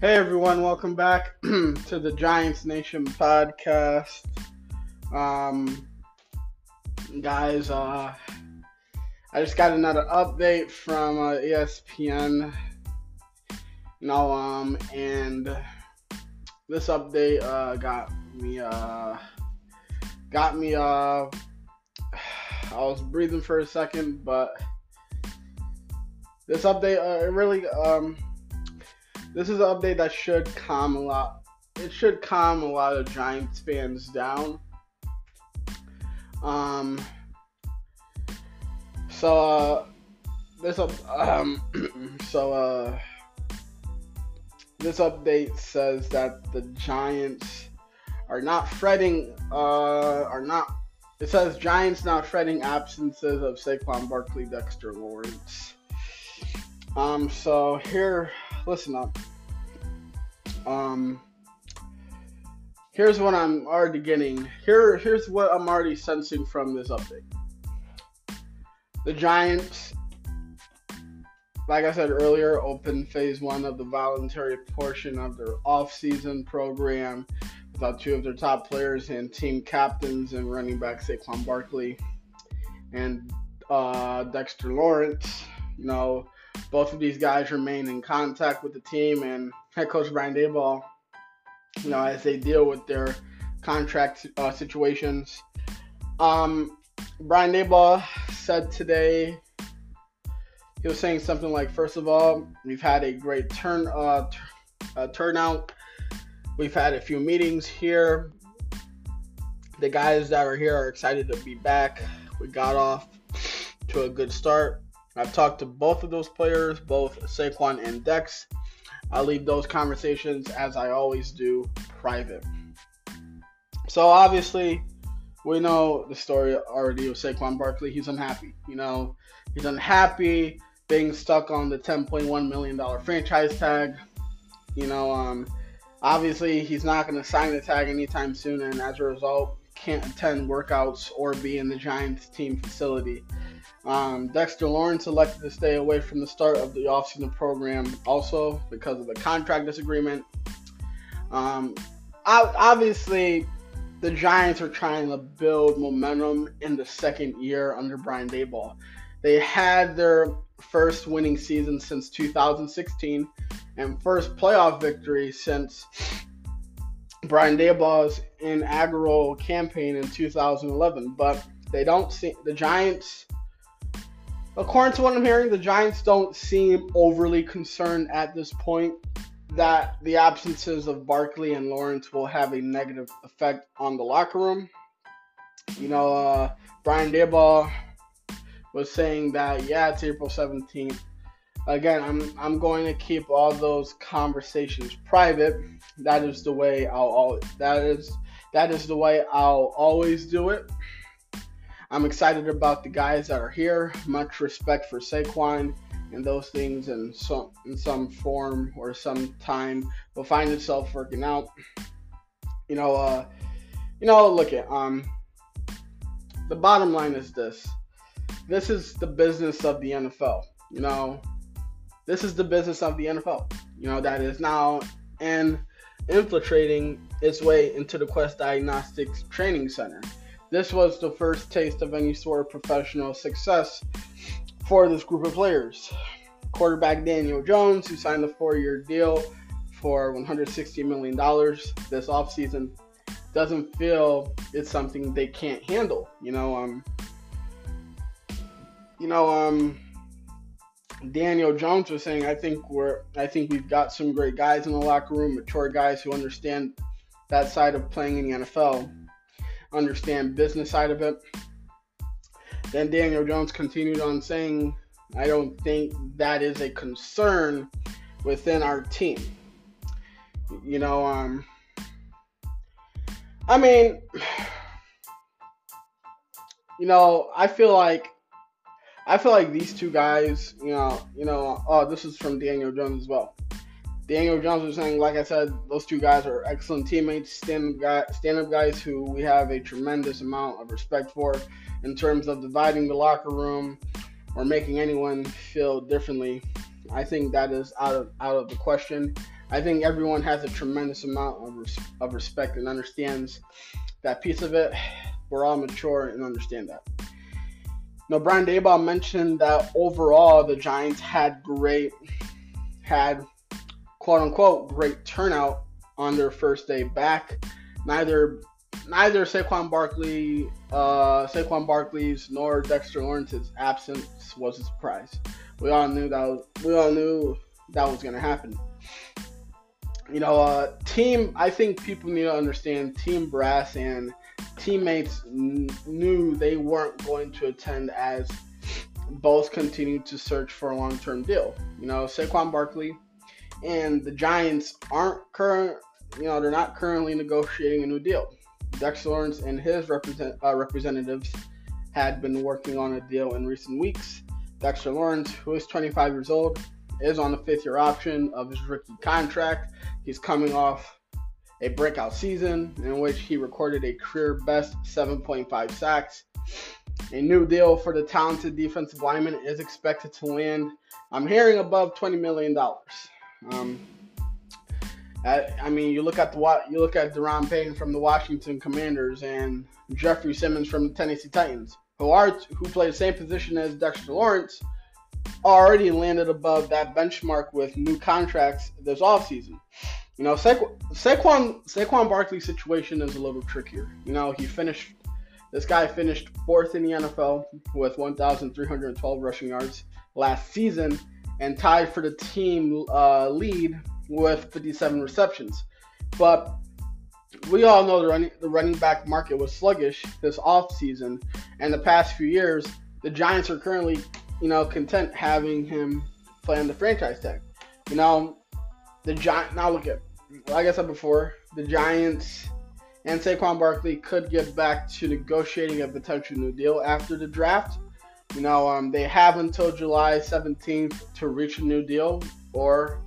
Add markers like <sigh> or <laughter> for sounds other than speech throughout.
Hey everyone, welcome back <clears throat> to the Giants Nation podcast. Um, guys, uh, I just got another update from uh, ESPN. Know, um, and this update uh, got me, uh, got me, uh, <sighs> I was breathing for a second, but this update, uh, really, um, this is an update that should calm a lot. It should calm a lot of Giants fans down. Um. So uh, this up um. <clears throat> so uh. This update says that the Giants are not fretting. Uh, are not. It says Giants not fretting absences of Saquon Barkley, Dexter Lawrence. Um. So here listen up. Um, here's what I'm already getting. Here, here's what I'm already sensing from this update. The Giants, like I said earlier, open phase one of the voluntary portion of their off-season program without two of their top players and team captains and running back Saquon Barkley and uh, Dexter Lawrence. You know, both of these guys remain in contact with the team and head coach Brian Daboll, you know, as they deal with their contract uh, situations. Um, Brian Daboll said today, he was saying something like, first of all, we've had a great turn uh, t- uh, turnout. We've had a few meetings here. The guys that are here are excited to be back. We got off to a good start. I've talked to both of those players, both Saquon and Dex. I'll leave those conversations, as I always do, private. So obviously, we know the story already of Saquon Barkley. He's unhappy. You know, he's unhappy being stuck on the $10.1 million franchise tag. You know, um, obviously, he's not going to sign the tag anytime soon, and as a result, can't attend workouts or be in the Giants team facility. Um, Dexter Lawrence elected to stay away from the start of the offseason program also because of the contract disagreement. Um, obviously, the Giants are trying to build momentum in the second year under Brian Daboll. They had their first winning season since 2016 and first playoff victory since Brian Daboll's inaugural campaign in 2011. But they don't see the Giants according to what I'm hearing, the Giants don't seem overly concerned at this point that the absences of Barkley and Lawrence will have a negative effect on the locker room. You know, uh, Brian Daboll was saying that yeah, it's April 17th. Again, I'm I'm going to keep all those conversations private. That is the way I'll always, that is that is the way I'll always do it. I'm excited about the guys that are here. Much respect for Saquon and those things in some in some form or some time will find itself working out. You know, uh, you know, look at um the bottom line is this. This is the business of the NFL. You know, this is the business of the NFL. You know, that is now and infiltrating its way into the Quest Diagnostics Training Center. This was the first taste of any sort of professional success for this group of players. Quarterback Daniel Jones, who signed a four year deal for $160 million this offseason, doesn't feel it's something they can't handle. You know, um, you know, um, Daniel Jones was saying, I think we're, I think we've got some great guys in the locker room, mature guys who understand that side of playing in the NFL understand business side of it. Then Daniel Jones continued on saying, I don't think that is a concern within our team. You know, um, I mean, <sighs> you know, I feel like I feel like these two guys, you know, you know, oh, this is from Daniel Jones as well. Daniel was saying, like I said, those two guys are excellent teammates, stand up, stand up guys who we have a tremendous amount of respect for in terms of dividing the locker room or making anyone feel differently. I think that is out of out of the question. I think everyone has a tremendous amount of, res- of respect and understands that piece of it. We're all mature and understand that. Now, Brian Daboll mentioned that overall the Giants had great, had quote unquote great turnout on their first day back. Neither neither Saquon Barkley, uh, Saquon Barkley's nor Dexter Lawrence's absence was a surprise. We all knew that was, we all knew that was going to happen. You know, uh, team. I think people need to understand team brass and teammates n- knew they weren't going to attend as both continued to search for a long-term deal. You know, Saquon Barkley and the Giants aren't current. You know, they're not currently negotiating a new deal. Dexter Lawrence and his represent, uh, representatives had been working on a deal in recent weeks. Dexter Lawrence, who is 25 years old, is on the fifth year option of his rookie contract. He's coming off a breakout season in which he recorded a career best 7.5 sacks. A new deal for the talented defensive lineman is expected to land, I'm hearing, above $20 million. Um, I, I mean, you look at the you look at Daron Payne from the Washington Commanders and Jeffrey Simmons from the Tennessee Titans, who are who play the same position as Dexter Lawrence, already landed above that benchmark with new contracts this offseason. You know, Saquon Saquon, Saquon Barkley's situation is a little trickier. You know, he finished this guy finished fourth in the NFL with 1,312 rushing yards last season and tied for the team uh, lead with 57 receptions. But we all know the running the running back market was sluggish this offseason and the past few years. The Giants are currently, you know, content having him play on the franchise tag. You know, the Giant now look at like I said before, the Giants and Saquon Barkley could get back to negotiating a potential new deal after the draft. You know, um, they have until July 17th to reach a new deal, or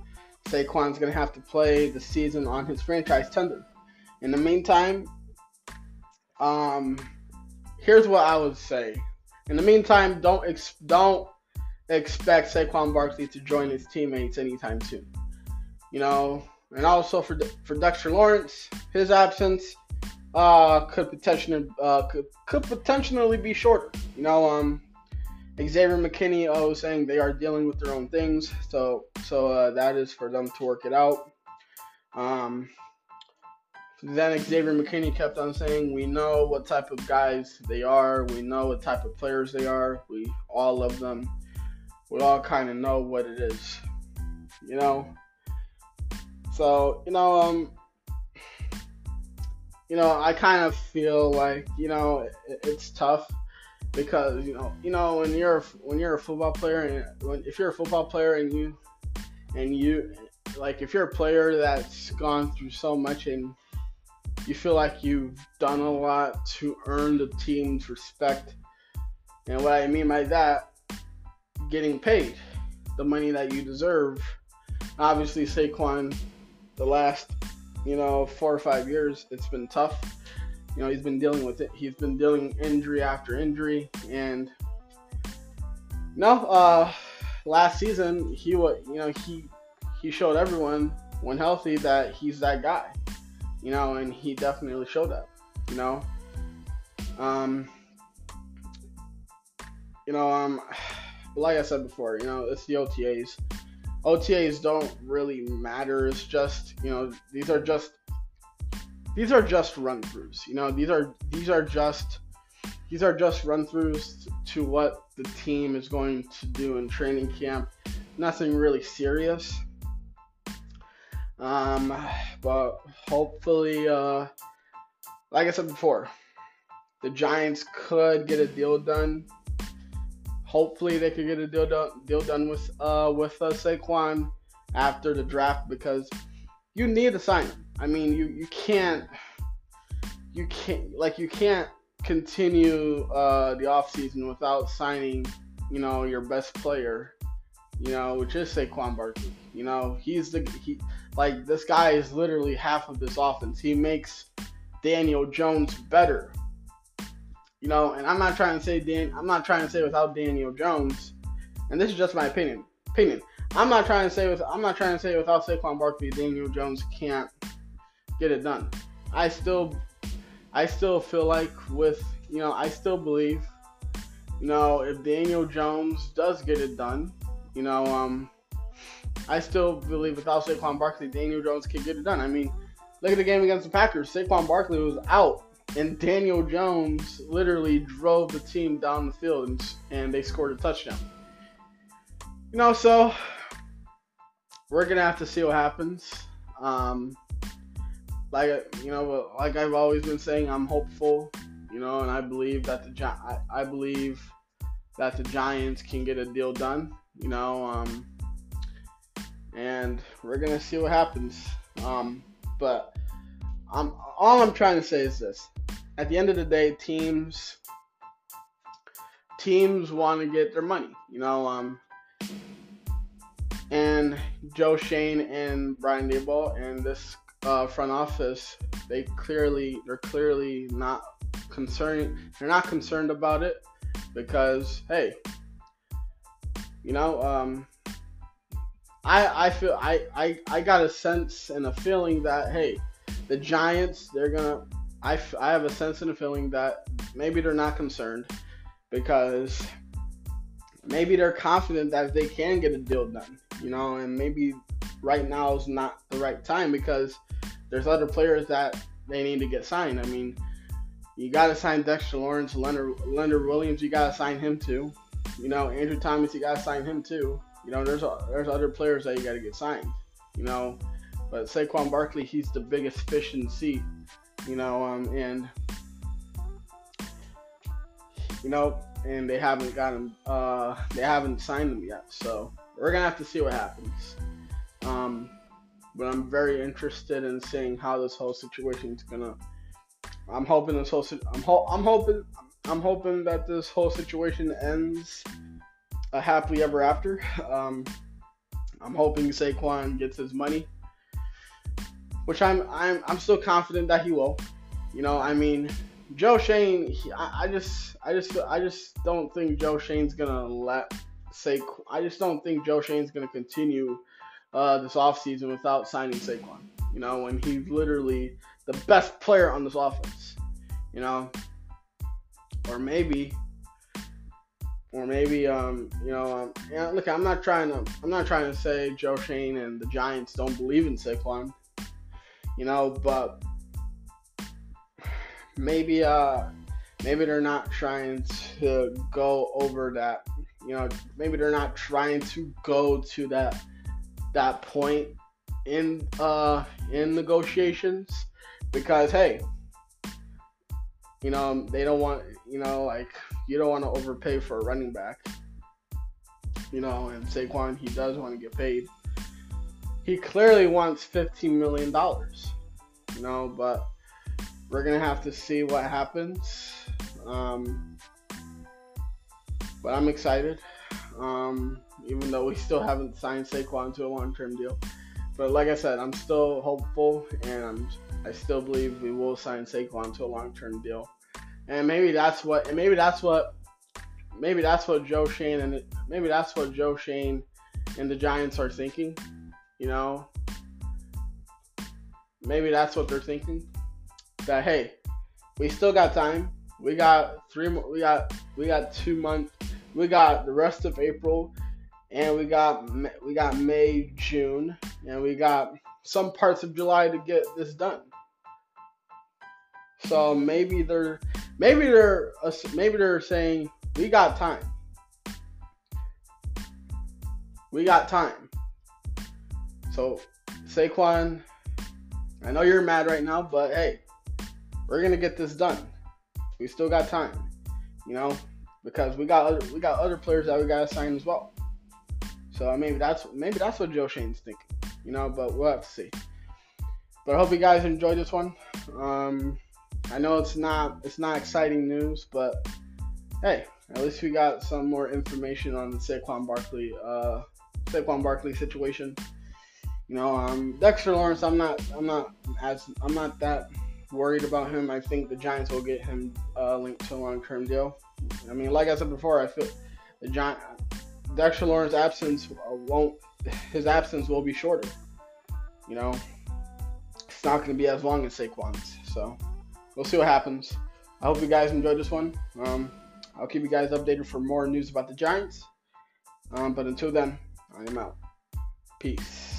Saquon's going to have to play the season on his franchise tender. In the meantime, um, here's what I would say. In the meantime, don't ex- don't expect Saquon Barkley to join his teammates anytime soon. You know, and also for for Dexter Lawrence, his absence uh, could potentially uh, could, could potentially be shorter. You know, um, Xavier McKinney was saying they are dealing with their own things, so so uh, that is for them to work it out. Um, then Xavier McKinney kept on saying, "We know what type of guys they are. We know what type of players they are. We all love them. We all kind of know what it is, you know." So you know, um, you know, I kind of feel like you know it, it's tough because you know, you know, when you're when you're a football player and when, if you're a football player and you and you like if you're a player that's gone through so much and you feel like you've done a lot to earn the team's respect. And what I mean by that, getting paid the money that you deserve. Obviously, Saquon the last, you know, four or five years, it's been tough. You know, he's been dealing with it. He's been dealing injury after injury, and no, uh, last season he was, you know, he he showed everyone when healthy that he's that guy. You know, and he definitely showed that. You know, um, you know, um, like I said before, you know, it's the OTAs. OTAs don't really matter. It's just you know these are just these are just run throughs. You know these are these are just these are just run throughs to what the team is going to do in training camp. Nothing really serious. Um, but hopefully, uh, like I said before, the Giants could get a deal done hopefully they could get a deal done, deal done with uh, with uh, Saquon after the draft because you need to sign him. I mean, you you can't you can't like you can't continue uh, the offseason without signing, you know, your best player, you know, which is Saquon Barkley. You know, he's the he like this guy is literally half of this offense. He makes Daniel Jones better. You know, and I'm not trying to say Dan. I'm not trying to say without Daniel Jones, and this is just my opinion. Opinion. I'm not trying to say with I'm not trying to say without Saquon Barkley, Daniel Jones can't get it done. I still I still feel like with you know I still believe you know if Daniel Jones does get it done, you know um I still believe without Saquon Barkley, Daniel Jones can get it done. I mean, look at the game against the Packers. Saquon Barkley was out, and Daniel Jones literally drove the team down the field, and, and they scored a touchdown. You know, so we're gonna have to see what happens. Um, like you know, like I've always been saying, I'm hopeful. You know, and I believe that the I, I believe that the Giants can get a deal done. You know, um, and we're gonna see what happens. Um, but I'm all I'm trying to say is this: at the end of the day, teams teams want to get their money. You know, um, and Joe Schoen and Brian Daboll and this uh, front office, they clearly they're clearly not concerned. They're not concerned about it because hey, you know, um, I I feel I, I I got a sense and a feeling that hey, the Giants they're gonna I, I have a sense and a feeling that maybe they're not concerned because maybe they're confident that they can get a deal done, you know, and maybe right now is not the right time because there's other players that they need to get signed. I mean, you got to sign Dexter Lawrence, Leonard, Leonard Williams, you got to sign him too. You know, Andrew Thomas, you got to sign him too. You know, there's there's other players that you got to get signed. You know, but Saquon Barkley, he's the biggest fish in the sea. You know, um, and you know, and they haven't got him. Uh, they haven't signed him yet. So we're gonna have to see what happens. Um, but I'm very interested in seeing how this whole situation is gonna. I'm hoping this whole. I'm ho- I'm hoping. I'm hoping that this whole situation ends a happily ever after. Um, I'm hoping Saquon gets his money, which I'm I'm I'm still confident that he will. You know, I mean, Joe Schoen, He, I, I, just I just I just don't think Joe Schoen's gonna let say. I just don't think Joe Schoen's gonna continue uh, this offseason without signing Saquon. You know, when he's literally the best player on this offense. You know, or maybe or maybe um, you know, um, yeah, look, I'm not trying to, I'm not trying to say Joe Schoen and the Giants don't believe in Saquon, you know, but maybe, uh, maybe they're not trying to go over that, you know, maybe they're not trying to go to that, that point in, uh, in negotiations because hey, you know, they don't want, you know, like you don't want to overpay for a running back. You know, and Saquon, he does want to get paid. He clearly wants $15 million. You know, but we're to have to see what happens. Um, but I'm excited. Um, even though we still haven't signed Saquon to a long term deal. But like I said, I'm still hopeful and I'm, I still believe we will sign Saquon to a long term deal and maybe that's what and maybe that's what maybe that's what Joe Schoen and maybe that's what Joe Schoen and the Giants are thinking. You know, maybe that's what they're thinking. That hey, we still got time. We got three. We got we got two months. We got the rest of April, and we got we got May, June, and we got some parts of July to get this done. So maybe they're maybe they're maybe they're saying we got time. We got time. So Saquon, I know you're mad right now, but hey, we're gonna get this done. We still got time, you know, because we got other, we got other players that we gotta sign as well. So maybe that's maybe that's what Joe Schoen's thinking, you know. But we'll have to see. But I hope you guys enjoyed this one. Um, I know it's not it's not exciting news, but hey, at least we got some more information on the Saquon Barkley uh, Saquon Barkley situation. You know, um, Dexter Lawrence, I'm not I'm not as I'm not that worried about him. I think the Giants will get him uh, linked to a long term deal. I mean, like I said before, I feel the Giant Dexter Lawrence absence won't his absence will be shorter. You know, it's not going to be as long as Saquon's. So we'll see what happens. I hope you guys enjoyed this one. Um, I'll keep you guys updated for more news about the Giants. Um, but until then, I am out. Peace.